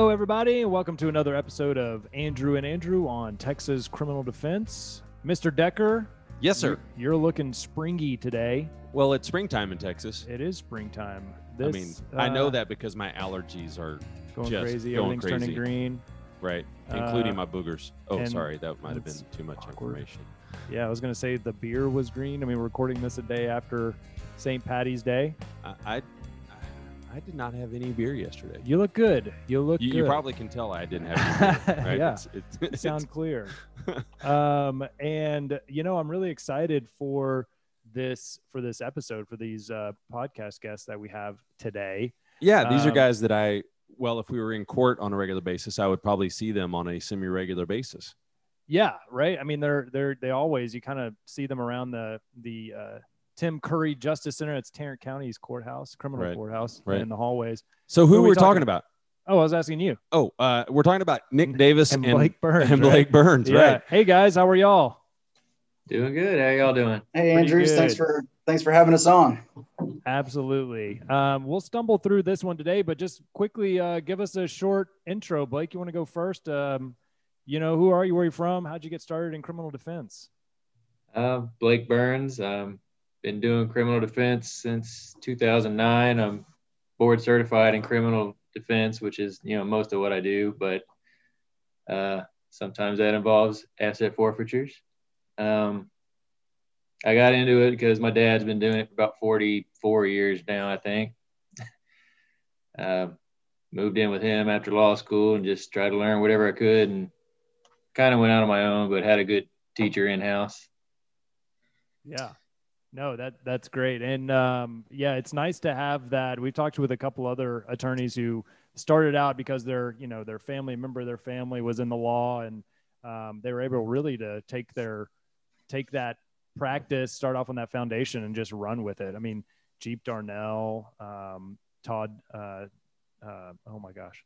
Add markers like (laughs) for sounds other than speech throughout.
Hello, everybody, and welcome to another episode of Andrew and Andrew on Texas Criminal Defense. Mr. Decker, Yes, sir. you're looking springy today. Well, it's springtime in Texas. It is springtime. I This, mean, I know uh, that because my allergies are going crazy. going Everything's turning green. right, Uh, including my boogers. Oh, sorry, that might have been too much awkward. information. Yeah, I was gonna say the beer was green. I mean, we're recording this a day after St. Patty's Day. I, I, I did not have any beer yesterday. You look good. You look You, good. you probably can tell I didn't have any beer. (laughs) Right? Yeah. It's, it's, it's- sound clear. (laughs) um, and you know, I'm really excited for this for this episode for these uh, podcast guests that we have today. yeah, these are Um, guys that I. Well, if we were in court on a regular basis, I would probably see them on a semi-regular basis. Yeah, right. I mean, they're they're they always you kind of see them around the the uh, Tim Curry Justice Center. It's Tarrant County's courthouse, criminal Right, courthouse, right. in the hallways. So Who who are we we're talking- talking about? Oh, I was asking you Oh, uh, we're talking about Nick Davis and and, Blake Burns. and right? Blake Burns, Yeah. right? Hey guys, how are y'all? Doing good. How y'all doing? Pretty Hey Andrews, thanks for thanks for having us on. Absolutely. Um, we'll stumble through this one today, but just quickly uh, give us a short intro. Blake, you want to go first? Um, you know, who are you? Where are you from? How'd you get started in criminal defense? Uh, Blake Burns. Um, been doing criminal defense since 2009. I'm board certified in criminal defense, which is you know most of what I do, but uh, sometimes that involves asset forfeitures. Um, I got into it because my dad's been doing it for about 44 years now, I think. (laughs) uh, moved in with him after law school and just tried to learn whatever I could and kind of went out on my own, but had a good teacher in house. Yeah. No, that that's great. And um, yeah, it's nice to have that. We've talked with a couple other attorneys who started out because their, you know, their family member their family was in the law and um, they were able really to take their take that practice, start off on that foundation and just run with it. I mean, Jeep Darnell, um, Todd, uh, uh, oh my gosh,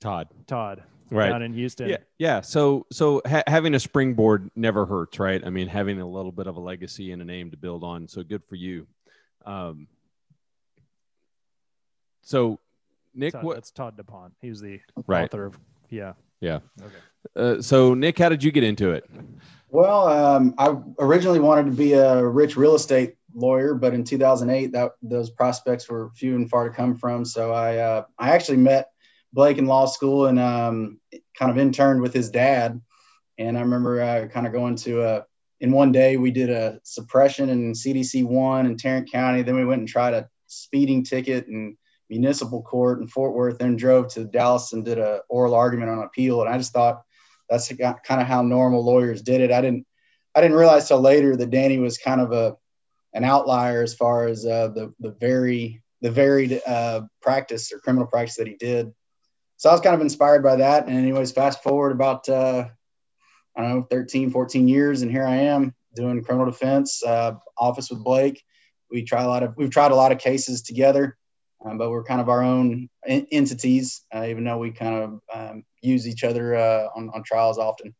Todd, Todd right? down in Houston. Yeah, yeah. So, so ha- having a springboard never hurts, right? I mean, having a little bit of a legacy and a name to build on. So good for you. Um, so, Nick, Todd, what? that's Todd DuPont. He was the Right. author of, yeah. Yeah. Okay. Uh, so, Nick, how did you get into it? Well, um, I originally wanted to be a rich real estate lawyer, but in 2008, that those prospects were few and far to come from. So I uh, I actually met Blake in law school and um, kind of interned with his dad. And I remember uh, kind of going to a in one day we did a suppression in CDC one in Tarrant County. Then we went and tried a speeding ticket in municipal court in Fort Worth. Then drove to Dallas and did a oral argument on appeal. And I just thought that's kind of how normal lawyers did it. I didn't I didn't realize till later that Danny was kind of a an outlier as far as uh, the the very the varied uh, practice or criminal practice that he did. So I was kind of inspired by that. And anyways, fast forward about uh, I don't know 13, 14 years, and here I am doing criminal defense uh, office with Blake. We try a lot of we've tried a lot of cases together, um, but we're kind of our own en- entities, uh, even though we kind of um, use each other uh, on, on trials often.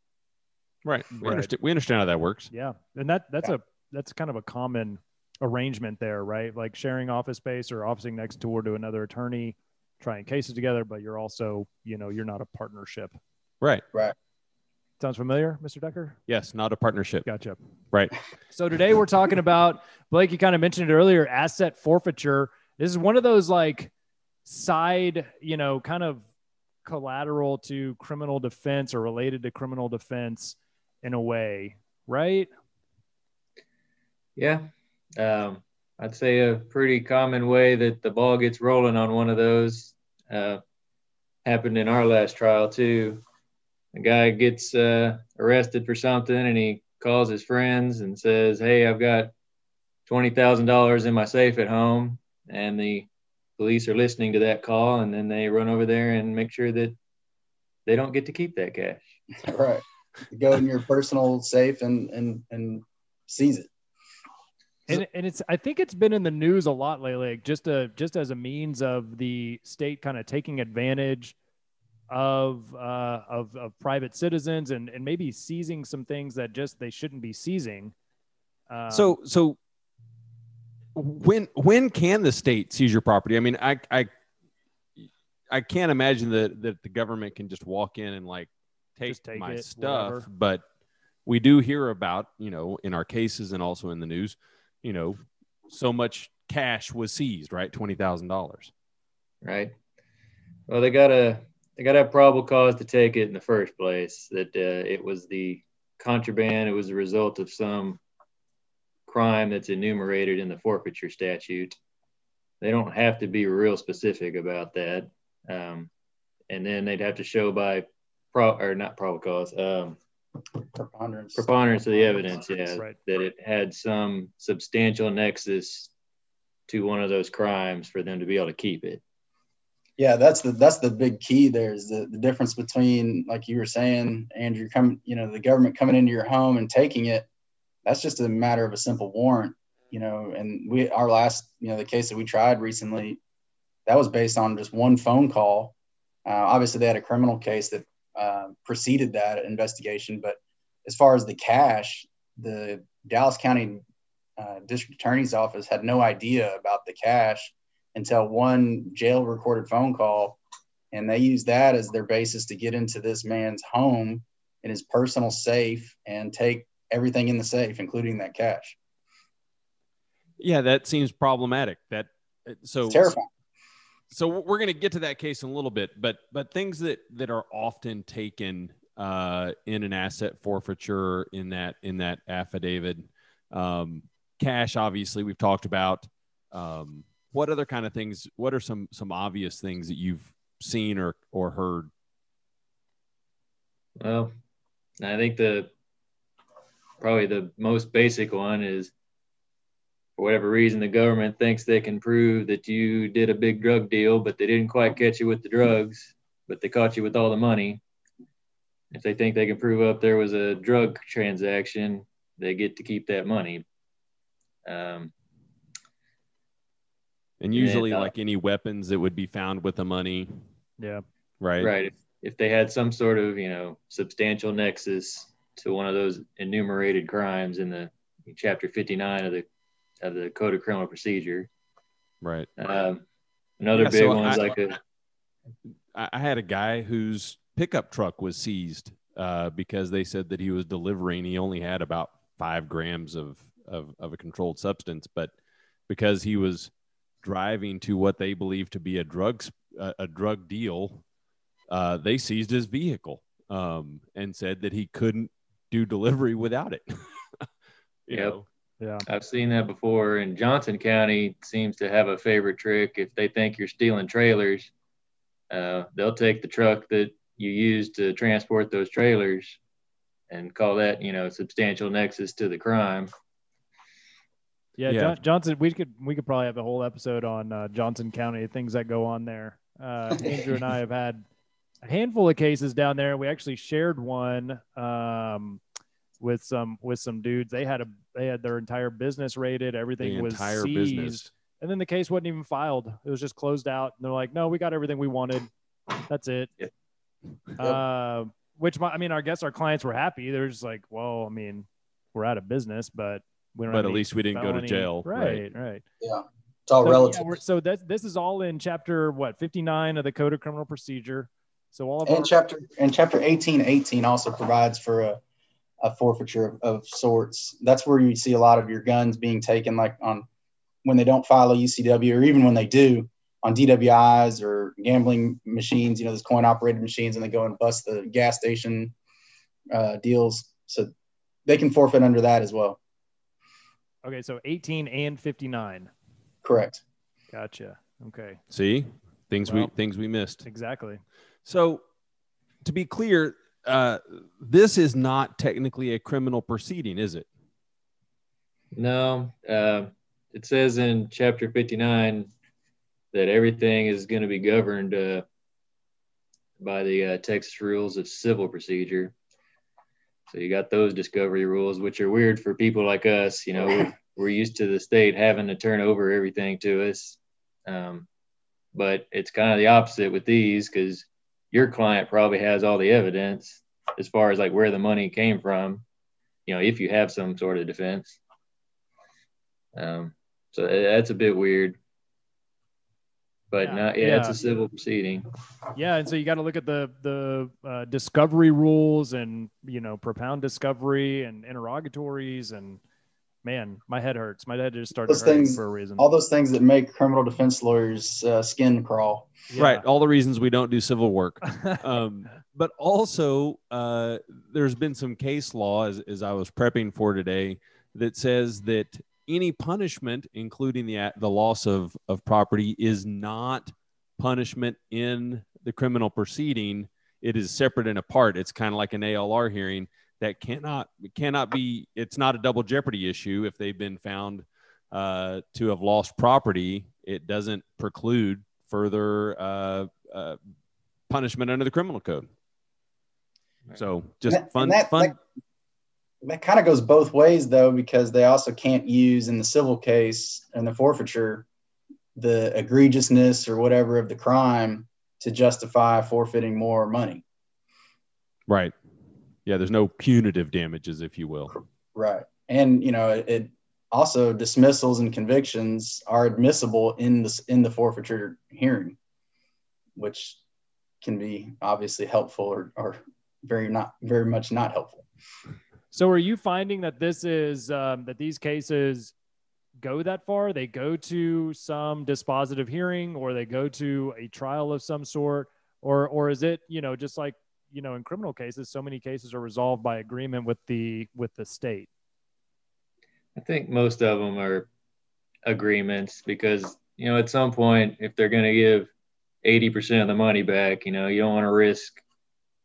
Right. We Right. understand. We understand how that works. Yeah, and that that's Yeah. a that's kind of a common arrangement there, right? Like sharing office space or officing next door to another attorney, trying cases together, but you're also, you know, you're not a partnership. Right. Right. Sounds familiar, Mr. Decker? Yes. Not a partnership. Gotcha. Right. So today we're talking about Blake. You kind of mentioned it earlier, asset forfeiture. This is one of those like side, you know, kind of collateral to criminal defense or related to criminal defense in a way, right? Yeah. Um, I'd say a pretty common way that the ball gets rolling on one of those uh, happened in our last trial, too. A guy gets uh, arrested for something and he calls his friends and says, Hey, I've got $20,000 in my safe at home. And the police are listening to that call and then they run over there and make sure that they don't get to keep that cash. (laughs) right. Go in your personal safe and and and seize it. And, and it's i think it's been in the news a lot lately like just a just as a means of the state kind of taking advantage of uh of, of private citizens and and maybe seizing some things that just they shouldn't be seizing um, So, so when when can the state seize your property? I mean, I I I can't imagine that that the government can just walk in and like take, take my it, stuff. whatever. But we do hear about, you know, in our cases and also in the news, you know, so much cash was seized, right? Twenty thousand dollars. right? Well, they gotta they gotta probable cause to take it in the first place. That uh, it was the contraband. It was the result of some crime that's enumerated in the forfeiture statute. They don't have to be real specific about that, um, and then they'd have to show by pro or not probable cause. Um, Preponderance. preponderance of the evidence, yeah, Right. that it had some substantial nexus to one of those crimes for them to be able to keep it. Yeah, that's the that's the big key. There is the, the difference between, like you were saying, Andrew, coming, you know, the government coming into your home and taking it. That's just a matter of a simple warrant, you know. And we, our last, you know, the case that we tried recently, that was based on just one phone call. Uh, obviously, they had a criminal case that uh, preceded that investigation, but as far as the cash, the Dallas County uh, District Attorney's Office had no idea about the cash until one jail recorded phone call. And they used that as their basis to get into this man's home in his personal safe and take everything in the safe including that cash. Yeah, that seems problematic. That so it's terrifying so we're going to get to that case in a little bit but but things that that are often taken uh, in an asset forfeiture in that in that affidavit um, cash obviously we've talked about um, what other kind of things what are some some obvious things that you've seen or or heard? Well, I think the probably the most basic one is for whatever reason the government thinks they can prove that you did a big drug deal, but they didn't quite catch you with the drugs, but they caught you with all the money. If they think they can prove up there was a drug transaction, they get to keep that money. Um, and Yeah, usually uh, like any weapons that would be found with the money Yeah. right right. If, if they had some sort of, you know, substantial nexus to one of those enumerated crimes in the chapter 59 of the of the Code of Criminal Procedure. right Um, another Yeah, big so one's I- like a I, I had a guy whose pickup truck was seized uh, because they said that he was delivering. He only had about five grams of, of, of a controlled substance, but because he was driving to what they believe to be a drug a drug deal, uh, they seized his vehicle um, and said that he couldn't do delivery without it. (laughs) you Yep. know, Yeah. I've seen that before. And Johnson County seems to have a favorite trick. If they think you're stealing trailers, uh, they'll take the truck that you use to transport those trailers and call that, you know, substantial nexus to the crime. Yeah, Yeah. John, Johnson. We could we could probably have a whole episode on uh, Johnson County things that go on there. Uh, (laughs) Andrew and I have had a handful of cases down there. We actually shared one um, with some with some dudes. They had a they had their entire business raided. Everything the was entire seized, business. and then the case wasn't even filed. It was just closed out. And they're like, "No, we got everything we wanted. That's it." Yep. Uh, which my, I mean, I guess our clients were happy. They're just like, "Well, I mean, we're out of business, but we don't." But have at least we didn't go to jail. Right, right. yeah it's all So, relative yeah, so that's this is all in chapter what 59 of the Code of Criminal Procedure. So all of our and chapter and chapter 18 18 also provides for a, a forfeiture of, of sorts that's where you see a lot of your guns being taken like on when they don't file a ucw or even when they do on dwis or gambling machines you know those coin operated machines and they go and bust the gas station uh, deals so they can forfeit under that as well okay, so 18 and 59. correct Gotcha. Okay, See things we things we missed. exactly. So, to be clear, uh, this is not technically a criminal proceeding, is it? No, uh, it says in chapter 59 that everything is going to be governed uh, by the uh, Texas rules of civil procedure. So you got those discovery rules, which are weird for people like us. You know, we're, (laughs) we're used to the state having to turn over everything to us. Um, but it's kind of the opposite with these because your client probably has all the evidence as far as like where the money came from, you know, if you have some sort of defense. Um, so that's a bit weird. but Yeah. not yeah, it's a civil proceeding. Yeah, and so you got to look at the the uh, discovery rules and you know propound discovery and interrogatories and man, my head hurts. My head just started Those hurting things- for a reason. All those things that make criminal defense lawyers uh, skin crawl. Right. All the reasons we don't do civil work. (laughs) Um, but also uh, there's been some case law as, as I was prepping for today that says that any punishment, including the the loss of of property, is not punishment in the criminal proceeding. It is separate and apart. It's kind of like an ALR hearing that cannot cannot be. It's not a double jeopardy issue if they've been found uh, to have lost property. It doesn't preclude further uh, uh, punishment under the criminal code. So just And that- fun, that- fun. that- That kind of goes both ways though, because they also can't use in the civil case and the forfeiture the egregiousness or whatever of the crime to justify forfeiting more money. right. Yeah, there's no punitive damages, if you will. Right. And you know, it, it also dismissals and convictions are admissible in this in the forfeiture hearing, which can be obviously helpful or, or very not very much not helpful. So are you finding that this is um, that these cases go that far? They go to some dispositive hearing, or they go to a trial of some sort, or or is it you know just like you know in criminal cases, so many cases are resolved by agreement with the with the state. I think most of them are agreements because you know at some point if they're going to give 80% of the money back, you know, you don't want to risk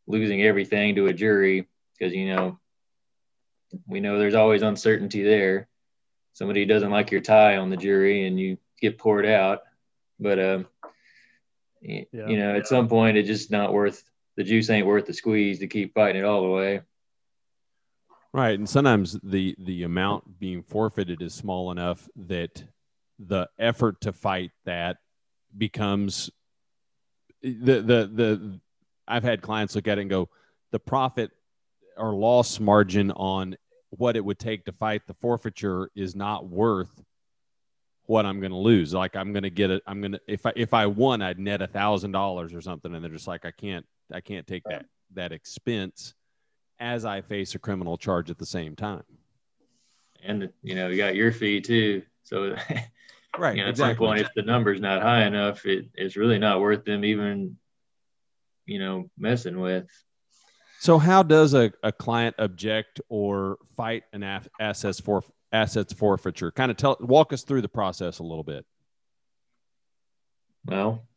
losing everything to a jury because you know we know there's always uncertainty there. Somebody doesn't like your tie on the jury and you get poured out, but um Yeah. you know, at some point it's just not worth the juice ain't worth the squeeze to keep fighting it all the way. Right, and sometimes the the amount being forfeited is small enough that the effort to fight that becomes the the the. I've had clients look at it and go, the profit or loss margin on what it would take to fight the forfeiture is not worth what I'm going to lose. Like I'm going to get it. I'm going to if I if I won, I'd net a thousand dollars or something, and they're just like, I can't I can't take that that expense as I face a criminal charge at the same time. And you know, you got your fee too. So (laughs) Right. you know, at some point, if the number's not high enough, it, it's really not worth them even, you know, messing with. So how does a, a client object or fight an af- assets for assets forfeiture? Kind of tell walk us through the process a little bit. Well,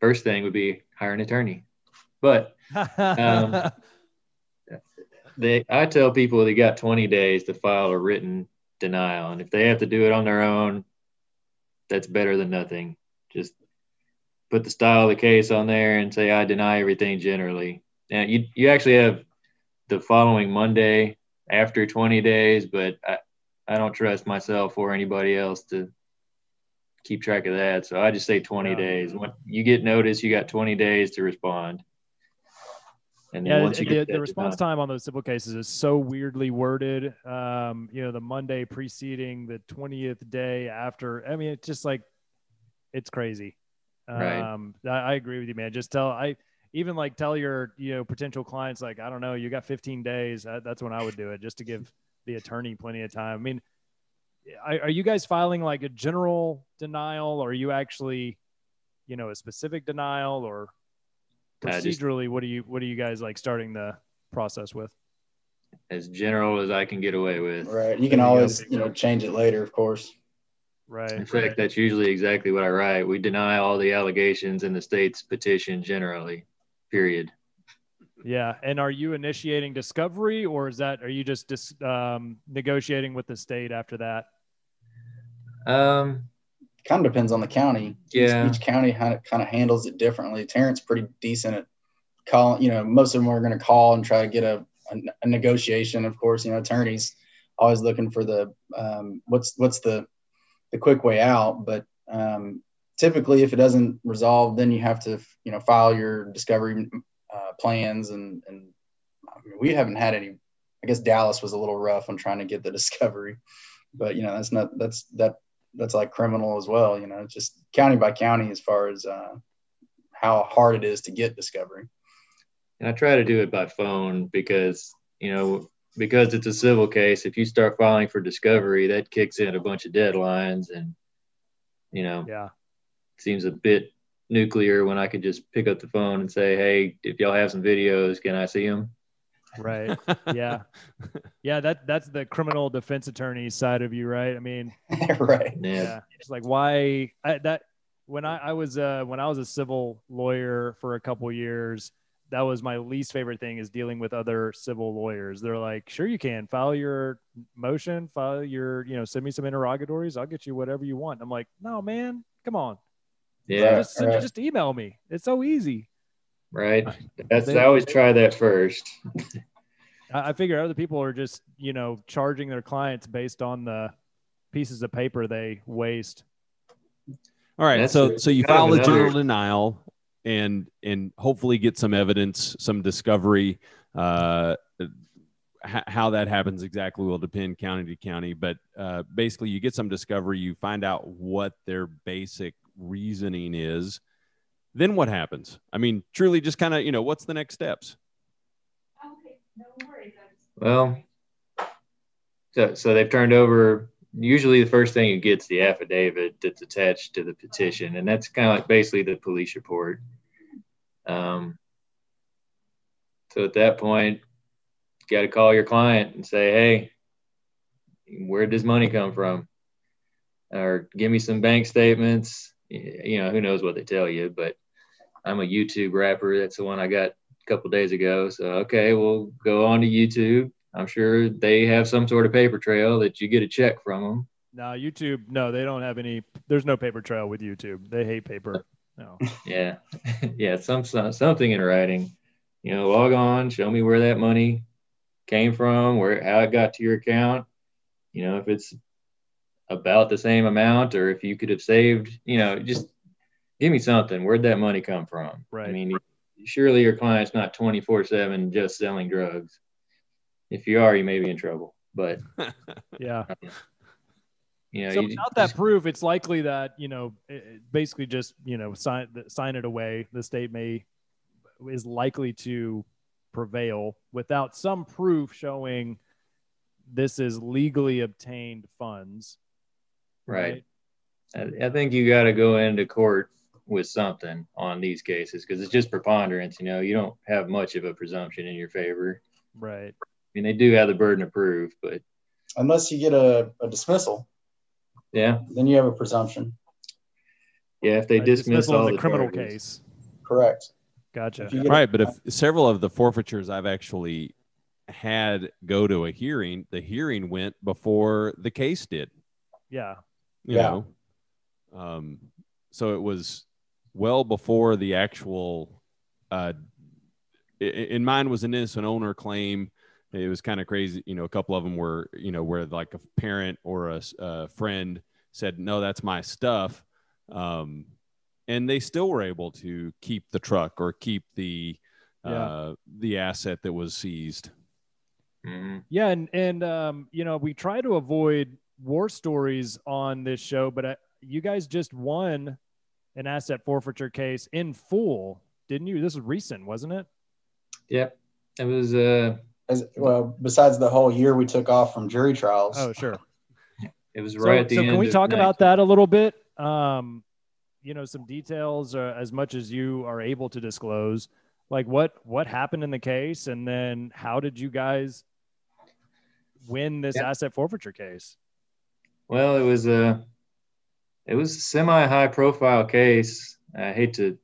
first thing would be hire an attorney. But Um, (laughs) they, I tell people they got 20 days to file a written denial, and if they have to do it on their own, that's better than nothing. Just put the style of the case on there and say I deny everything generally. Now you you actually have the following Monday after 20 days, but I, I don't trust myself or anybody else to keep track of that. So I just say 20 Yeah. days. When you get notice, you got 20 days to respond. And yeah, the, the response time on those civil cases is so weirdly worded. Um, you know, the Monday preceding the twentieth day after. I mean, it's just like it's crazy. Right. Um, I, I agree with you, man. Just tell I even like tell your you know potential clients like I don't know, you got 15 days. That, that's when I would do it, just to give the attorney plenty of time. I mean, are, are you guys filing like a general denial, or are you actually, you know, a specific denial, or I just- procedurally what do you what are you guys like starting the process with as general as I can get away with. Right. You can There you go. always, you know, change it later, of course. right In fact, that's usually exactly what I write. We deny all the allegations in the state's petition generally, period. yeah and are you initiating discovery or is that are you just dis, um, negotiating with the state after that Um, Kind of depends on the county. Each- Yeah. Each, county kind of kind of handles it differently. Tarrant's pretty decent at calling. You know, most of them are going to call and try to get a, a, a negotiation. Of course, you know, attorneys always looking for the um, what's what's the the quick way out. But um, typically, if it doesn't resolve, then you have to you know file your discovery uh, plans and and I mean, we haven't had any. I guess Dallas was a little rough on trying to get the (laughs) discovery, but you know that's not that's that that's like criminal as well. You know, just county by county as far as uh, how hard it is to get discovery. And I try to do it by phone because you know because it's a civil case. If you start filing for discovery, that kicks in a bunch of deadlines, and you know, Yeah. seems a bit nuclear when I could just pick up the phone and say, "Hey, if y'all have some videos, can I see them?" Right. (laughs) Yeah. Yeah. That that's the criminal defense attorney side of you, right? I mean, (laughs) right. Yeah, yeah. It's like why I, that when I, I was uh when I was a civil lawyer for a couple years, that was my least favorite thing is dealing with other civil lawyers. They're like, sure you can file your motion, file your, you know, send me some interrogatories. I'll get you whatever you want. I'm like, no, man, come on. yeah, just, right. just email me. It's so easy. Right. That's They- I always try that first. (laughs) I, I figure other people are just, you know, charging their clients based on the pieces of paper they waste. All right, That's so a- so you kind file a another- general denial and and hopefully get some evidence, some discovery. Uh, h- how that happens exactly will depend county to county, but uh, basically you get some discovery, you find out what their basic reasoning is. Then what happens? I mean, truly, just kind of you know, what's the next steps? Well, so so they've turned over. Usually, the first thing you get is the affidavit that's attached to the petition, and that's kind of like basically the police report. Um, so at that point, you got to call your client and say, "Hey, where'd this money come from?" Or give me some bank statements. You know, who knows what they tell you, but I'm a YouTube rapper. That's the one I got a couple days ago. So okay, we'll go on to YouTube. I'm sure they have some sort of paper trail that you get a check from them. No, YouTube, no, they don't have any. There's no paper trail with YouTube. They hate paper. No. (laughs) Yeah, (laughs) yeah, some, some something in writing. You know, log on, show me where that money came from, where how it got to your account. You know, if it's about the same amount, or if you could have saved. You know, just give me something. Where'd that money come from? Right. I mean, surely your client's not 24 seven just selling drugs. If you are, you may be in trouble. But (laughs) Yeah. Um, you know, so you without that proof, it's likely that you know, it, it basically just you know, sign sign it away. The state may is likely to prevail without some proof showing this is legally obtained funds. Right. I, I think you got to go into court with something on these cases because it's just preponderance. You know, you don't have much of a presumption in your favor. Right. I mean, they do have the burden of proof, but Unless you get a, a dismissal, yeah, then you have a presumption. yeah. If they A dismiss dismissal all the, the criminal charges. case. Correct. Gotcha. If you get a- Right, but if several of the forfeitures I've actually had go to a hearing, the hearing went before the case did. Yeah. You Yeah. know um so it was well before the actual uh i- i- in mine was an innocent owner claim it was kind of crazy you know a couple of them were you know where like a parent or a friend said no that's my stuff um and they still were able to keep the truck or keep the Yeah. uh the asset that was seized Mhm. Yeah, and and um, you know, we try to avoid war stories on this show, but uh, you guys just won an asset forfeiture case in full, didn't you? This was recent, wasn't it? Yep. It was uh, As, well, besides the whole year we took off from jury trials. Oh, sure. it was So, right at the so end. can we of talk 19 about that a little bit? Um, you know, some details, uh, as much as you are able to disclose. Like what what happened in the case, and then how did you guys win this Yeah. asset forfeiture case? Well, it was a it was a semi high profile case. I hate to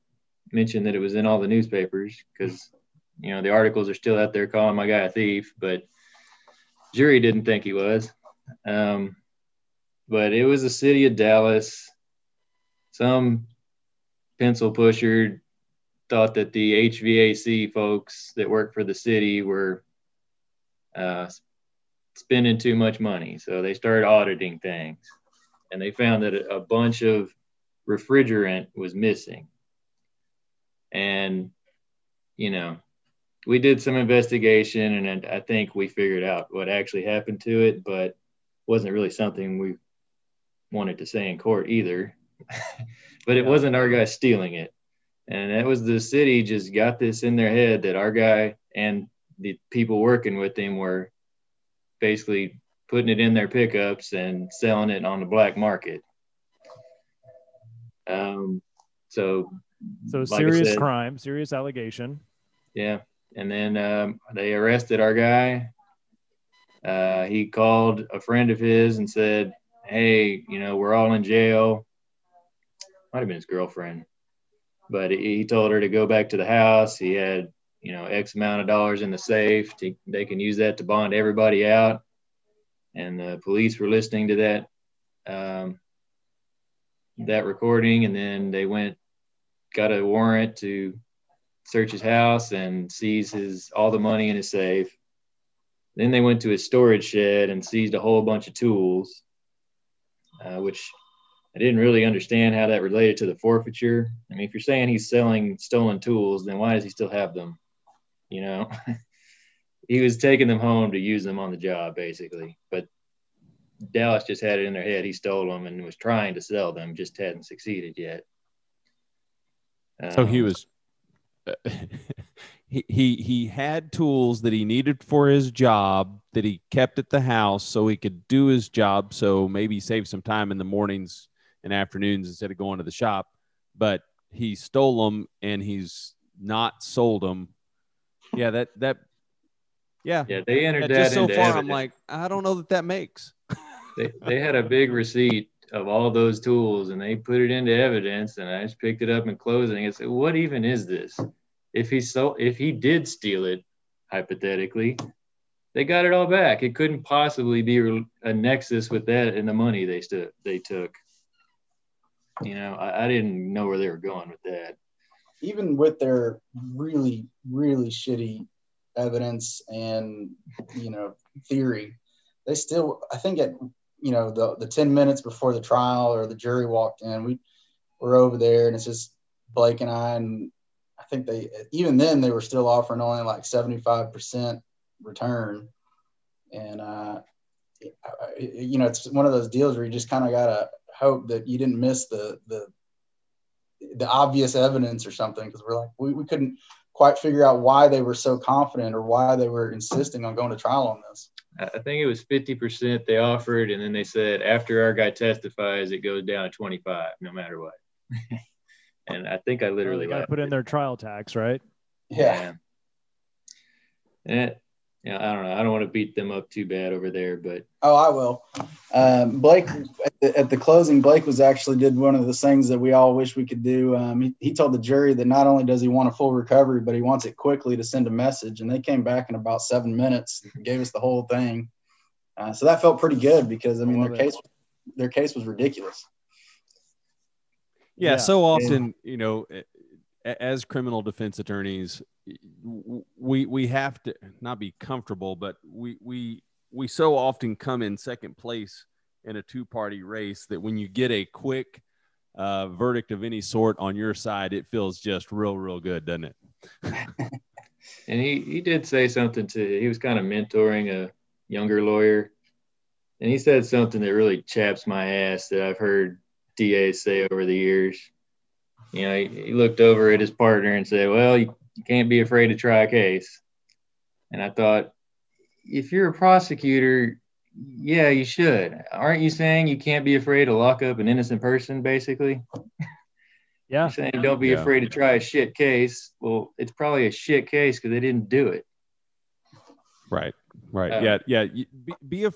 mention that it was in all the newspapers because you know the articles are still out there calling my guy a thief, but jury didn't think he was. Um, but it was the city of Dallas. Some pencil pusher thought that the HVAC folks that work for the city were uh, spending too much money. So they started auditing things and they found that a bunch of refrigerant was missing. And, you know, we did some investigation and I think we figured out what actually happened to it, but wasn't really something we, wanted to say in court either. (laughs) but it wasn't our guy stealing it. And that was the city just got this in their head that our guy and the people working with him were basically putting it in their pickups and selling it on the black market. Um, so, So like serious said- crime, serious allegation. yeah. And then um, they arrested our guy. Uh, he called a friend of his and said, Hey, you know, we're all in jail. Might have been his girlfriend, but he he told her to go back to the house. He had, you know, X amount of dollars in the safe. To, they can use that to bond everybody out. And the police were listening to that um, that recording, and then they went, got a warrant to search his house and seize his all the money in his safe. Then they went to his storage shed and seized a whole bunch of tools, uh, which I didn't really understand how that related to the forfeiture. I mean, if you're saying he's selling stolen tools, then why does he still have them? You know, (laughs) he was taking them home to use them on the job, basically. But Dallas just had it in their head. He stole them and was trying to sell them, just hadn't succeeded yet. So he Um, was (laughs) he, he he had tools that he needed for his job that he kept at the house so he could do his job. So maybe save some time in the mornings and afternoons instead of going to the shop. But he stole them and he's not sold them yeah that that yeah, Yeah, they entered Yeah, that just so far evidence. i'm like i don't know that that makes (laughs) they, they had a big receipt of all those tools and they put it into evidence and I just picked it up in closing and said, what even is this? If he so if he did steal it, hypothetically, they got it all back. It couldn't possibly be a nexus with that and the money they stood they took. You know, I, I didn't know where they were going with that. Even with their really really shitty evidence and you know theory they still i think at you know the the 10 minutes before the trial or the jury walked in we were over there and it's just blake and i and i think they even then they were still offering only like 75% return. And uh you know it's one of those deals where you just kind of gotta hope that you didn't miss the the the obvious evidence or something because we're like we, we couldn't quite figure out why they were so confident or why they were insisting on going to trial on this I I think it was 50% they offered, and then they said after our guy testifies, it goes down to 25, no matter what. (laughs) and I think I literally They got to laughed. put in their trial tax, right? yeah And it, eh, you know, I don't know. I don't want to beat them up too bad over there, but oh i will um, blake at the, at the closing blake was actually did one of the things that we all wish we could do um, he, he told the jury that not only does he want a full recovery but he wants it quickly to send a message and they came back in about seven minutes and gave us the whole thing uh, so that felt pretty good because i mean Love their it. case their case was ridiculous yeah, Yeah. so often you know a- as criminal defense attorneys we we have to not be comfortable but we we we so often come in second place in a two party race that when you get a quick uh, verdict of any sort on your side it feels just real real good doesn't it (laughs) and he he did say something to. He was kind of mentoring a younger lawyer, and he said something that really chaps my ass that I've heard DAs say over the years. You know, he, he looked over at his partner and said, "Well, you, you can't be afraid to try a case." And I thought, if you're a prosecutor, yeah, you should. Aren't you saying you can't be afraid to lock up an innocent person, basically? (laughs) Yeah. You're saying don't be Yeah. afraid to try a shit case. Well, it's probably a shit case because they didn't do it. right right Uh, yeah yeah be be, a,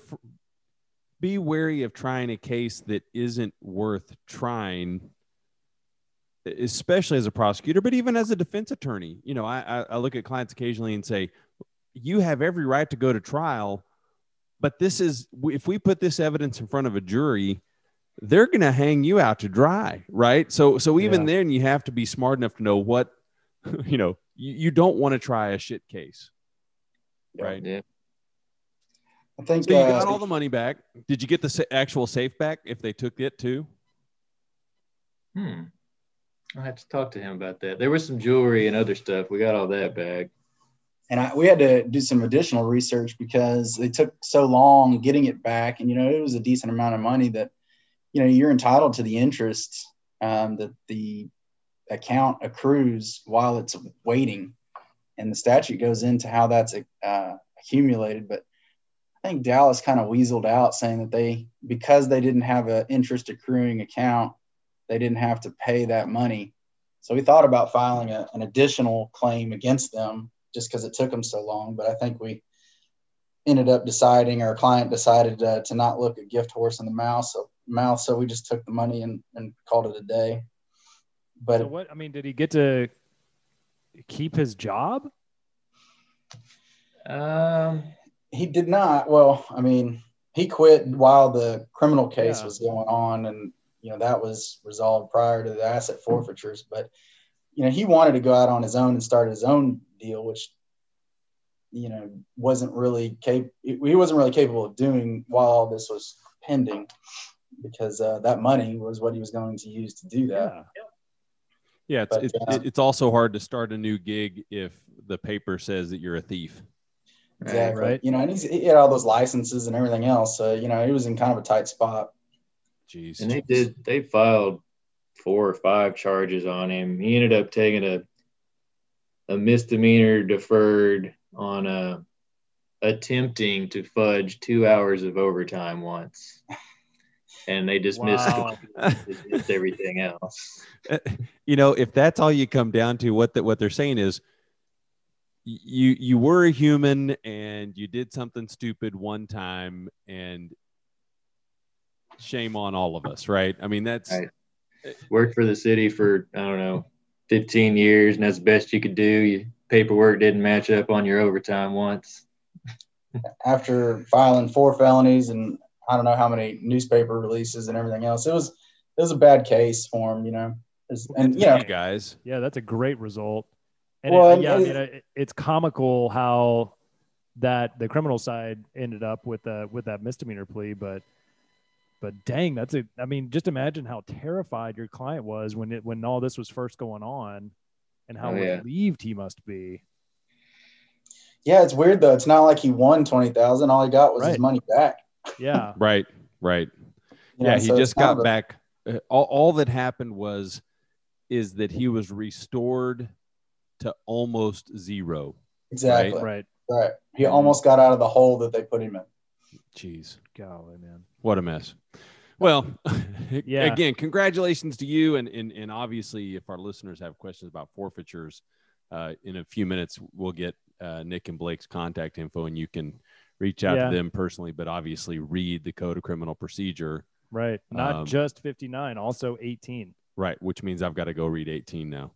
be wary of trying a case that isn't worth trying especially as a prosecutor but even as a defense attorney you know I, I i look at clients occasionally and say you have every right to go to trial but this is if we put this evidence in front of a jury they're going to hang you out to dry right so so even Yeah. then you have to be smart enough to know what (laughs) you know you, you don't want to try a shit case right Yeah. i think so you uh, got all the money back. Did you get the sa- actual safe back if they took it too? Hmm. I'll have to talk to him about that. There was some jewelry and other stuff. We got all that back. and I, we had to do some additional research because they took so long getting it back and you know it was a decent amount of money that you know, you're entitled to the interest um, that the account accrues while it's waiting, and the statute goes into how that's uh, accumulated. But I think Dallas kind of weaseled out, saying that they because they didn't have an interest accruing account, they didn't have to pay that money. So we thought about filing a, an additional claim against them just because it took them so long. But I think we ended up deciding, our client decided uh, to not look a gift horse in the mouth. So mouth. So we just took the money and, and called it a day. But so what? I mean, did he get to keep his job? Um, he did not. Well, I mean, he quit while the criminal case Yeah. was going on, and you know that was resolved prior to the asset forfeitures. But you know, he wanted to go out on his own and start his own deal, which you know wasn't really cap- he wasn't really capable of doing while all this was pending, because uh, that money was what he was going to use to do that. Yeah. Yeah, it's But, it's, uh, it's also hard to start a new gig if the paper says that you're a thief. Exactly. Right. You know, and he's, he had all those licenses and everything else. So, you know, he was in kind of a tight spot. Jeez. and they did. They filed four or five charges on him. He ended up taking a a misdemeanor deferred on a attempting to fudge two hours of overtime once, and they dismissed, Wow. (laughs) dismissed everything else. (laughs) Eh, you know, if that's all you come down to, what that what they're saying is, you you were a human and you did something stupid one time, and shame on all of us, right? I mean, that's Right. Worked for the city for I don't know, fifteen years, and that's the best you could do. Your paperwork didn't match up on your overtime once. (laughs) After filing four felonies and I don't know how many newspaper releases and everything else, it was it was a bad case for him, you know. It's- And you know, guys. Yeah, that's a great result. And Well, it, and yeah, I mean, it, it's comical how that the criminal side ended up with uh with that misdemeanor plea, but but dang, that's a. I mean, just imagine how terrified your client was when it when all this was first going on, and how Oh, yeah. relieved he must be. yeah, it's weird though. It's not like he won twenty thousand. All he got was his money back. (laughs) Yeah, (laughs) Right, right. You know, yeah, he so it's just got of a- back. Uh, all, all that happened was, is that he was restored to almost zero. Exactly. right. Right. He almost got out of the hole that they put him in. Jeez. Golly, man. What a mess. Well, (laughs) Yeah. again, congratulations to you. And, and, and obviously, if our listeners have questions about forfeitures, uh, in a few minutes, we'll get uh, Nick and Blake's contact info and you can reach out Yeah. to them personally, but obviously read the Code of Criminal Procedure. Right. Not Um, just 59, also 18. Right, which means I've got to go read 18 now.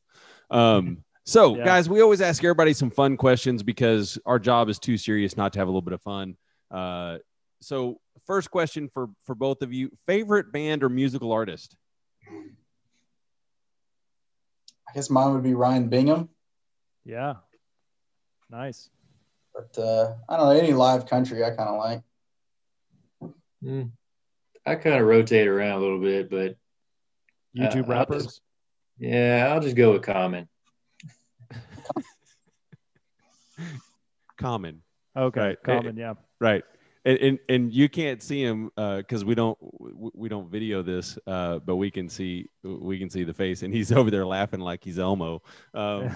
Um, (laughs) so, Yeah. guys, we always ask everybody some fun questions because our job is too serious not to have a little bit of fun. Uh, so, first question for for both of you: favorite band or musical artist? I guess mine would be Ryan Bingham, Yeah. Nice. but uh, I don't know any live country I kind of like. Hmm. I kind of rotate around a little bit, but YouTube I'll rappers. just- yeah, I'll just go with Common. (laughs) Common, Okay. Right. Common. Yeah. Right? And and, and you can't see him because we don't we we don't video this, uh, but we can see we can see the face, and he's (laughs) over there laughing like he's Elmo. Um,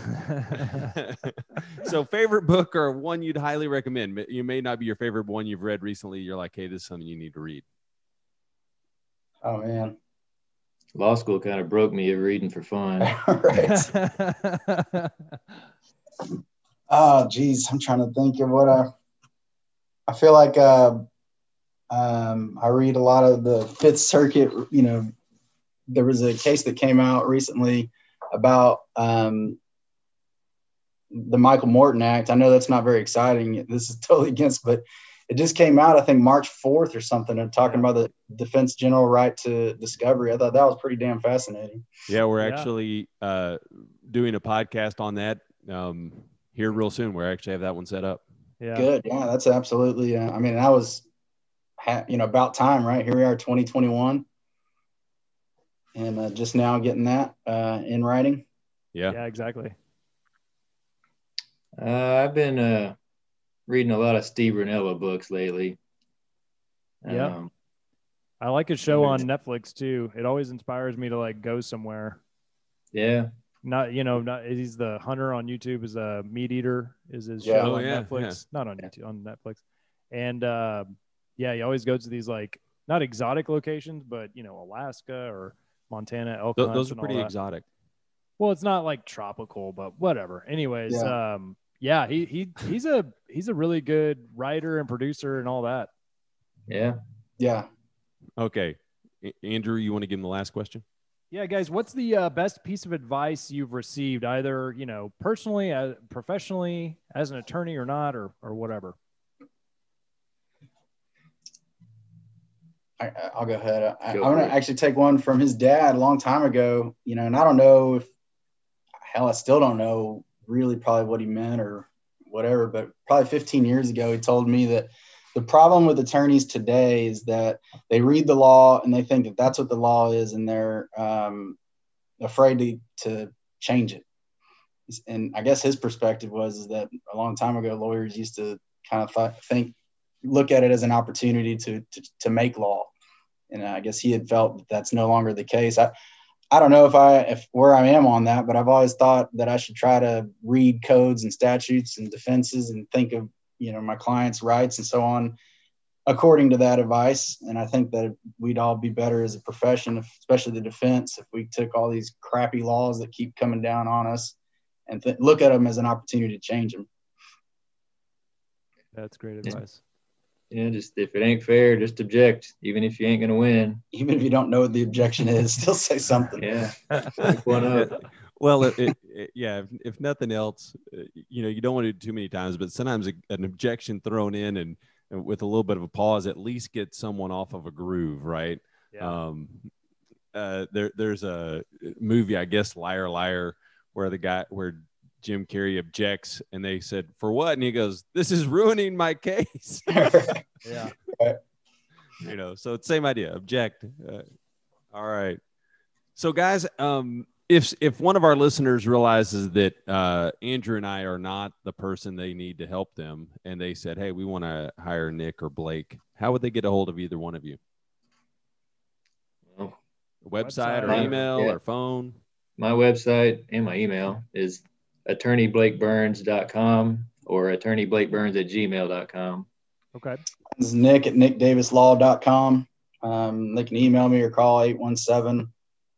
(laughs) so favorite book or one you'd highly recommend you may not be your favorite one you've read recently you're like hey this is something you need to read Oh man. Law school kind of broke me of reading for fun. (laughs) right. Oh, geez, I'm trying to think of what I. I feel like uh, um, I read a lot of the Fifth Circuit. You know, there was a case that came out recently about um, the Michael Morton Act. I know that's not very exciting. This is (laughs) totally against, but it just came out. I think March 4th or something. And talking about the defense general right to discovery. I thought that was pretty damn fascinating. yeah we're Yeah. actually uh, doing a podcast on that um, here real soon we actually have that one set up yeah. Good. Yeah, that's absolutely. Uh, I mean, that was, ha- you know, about time, right? Here we are, 2021, and uh, just now getting that uh, in writing. yeah, Yeah. Exactly. Uh, I've been uh, reading a lot of Steve Rinella books lately. Yeah. Um, I like his show on Netflix too. It always inspires me to like go somewhere. Yeah. Not you know, not he's the hunter on YouTube is a meat eater is his Yeah. show Oh, on yeah, Netflix. Not on YouTube on Netflix. And uh, yeah, he always goes to these like not exotic locations, but you know, Alaska or Montana elk Th- those are pretty exotic. Well, it's not like tropical, but whatever. Anyways, Yeah. um, yeah, he he he's a he's a really good writer and producer and all that. Yeah. Yeah. Okay, A- Andrew, you want to give him the last question? Yeah, guys, what's the uh, best piece of advice you've received, either you know, personally, uh, professionally, as an attorney, or not, or or whatever? I, I'll go ahead. I, Go I'm going to actually take one from his dad a long time ago, you know, and I don't know if, hell, I still don't know really probably what he meant or whatever, but probably 15 years ago, he told me that the problem with attorneys today is that they read the law and they think that that's what the law is and they're um, afraid to, to change it. And I guess his perspective was is that a long time ago, lawyers used to kind of th- think look at it as an opportunity to, to to make law and i guess he had felt that that's no longer the case i i don't know if i if where i am on that but i've always thought that i should try to read codes and statutes and defenses and think of you know my clients rights and so on according to that advice and i think that we'd all be better as a profession if, especially the defense if we took all these crappy laws that keep coming down on us and th- look at them as an opportunity to change them That's great advice. Yeah. Just if it ain't fair, just object, even if you ain't gonna win. even if you don't know what the objection is (laughs) still say something Yeah. Pick one up. (laughs) Well, it, it, (laughs) it- yeah. If, if nothing else, uh, you know, you don't want to do too many times, but sometimes a, an objection thrown in and, and with a little bit of a pause, at least get someone off of a groove, right? Yeah. Um, uh, there, there's a movie, I guess, Liar Liar, where the guy, where Jim Carrey objects, and they said, "For what?" And he goes, "This is ruining my case." (laughs) yeah. (laughs) you know, so it's same idea. Object. Uh, all right. So, guys, um, if if one of our listeners realizes that uh, Andrew and I are not the person they need to help them, and they said, "Hey, we want to hire Nick or Blake," how would they get a hold of either one of you? Well, A website, or email Yeah. or phone? my website and my email is attorneyblakeburns.com or attorneyblakeburns at gmail.com. Okay. This is Nick at nickdavislaw.com. Um, they can email me or call 817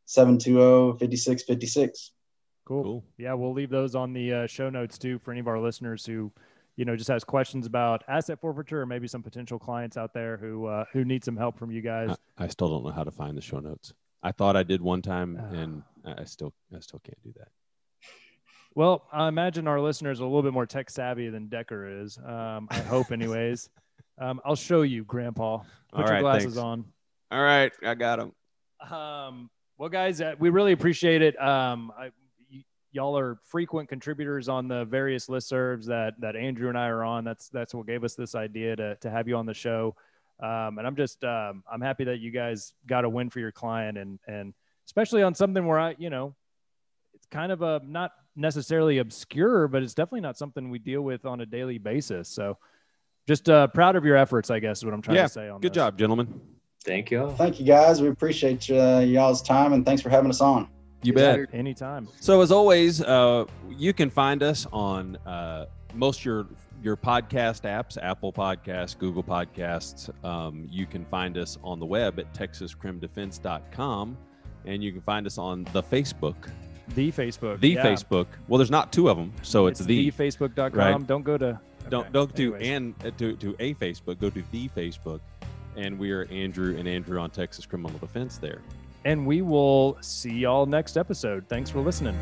720 5656. Cool. Cool. Yeah, we'll leave those on the uh, show notes too for any of our listeners who, you know, just has questions about asset forfeiture or maybe some potential clients out there who uh, who need some help from you guys. I, I still don't know how to find the show notes. I thought I did one time, Ah. and I I still I still can't do that. Well, I imagine our listeners are a little bit more tech savvy than Decker is. Um, I hope, anyways. (laughs) Um, I'll show you, Grandpa. Put All your right, glasses thanks. on. All right, I got them. Um, well, guys, uh, we really appreciate it. Um, I, y- y'all are frequent contributors on the various listservs that that Andrew and I are on. That's that's what gave us this idea to to have you on the show. Um, and I'm just um, I'm happy that you guys got a win for your client, and and especially on something where I you know it's kind of a not necessarily obscure, but it's definitely not something we deal with on a daily basis. So. Just uh, proud of your efforts, I guess, is what I'm trying Yeah, to say. On Good this. job, gentlemen. Thank you all. Thank you guys. We appreciate uh, y'all's time and thanks for having us on. You bet. Anytime. So as always, uh, you can find us on uh, most your your podcast apps, Apple Podcasts, Google Podcasts. Um, you can find us on the web at texascrimdefense.com, and you can find us on the Facebook, The Facebook. the yeah. Facebook. Well, there's not two of them, so it's, the. thefacebook.com. Right. Don't go to Don't okay. don't do Anyways. and uh, to to a Facebook. Go to the Facebook, and we are Andrew and Andrew on Texas Criminal Defense there. and we will see y'all next episode. Thanks for listening.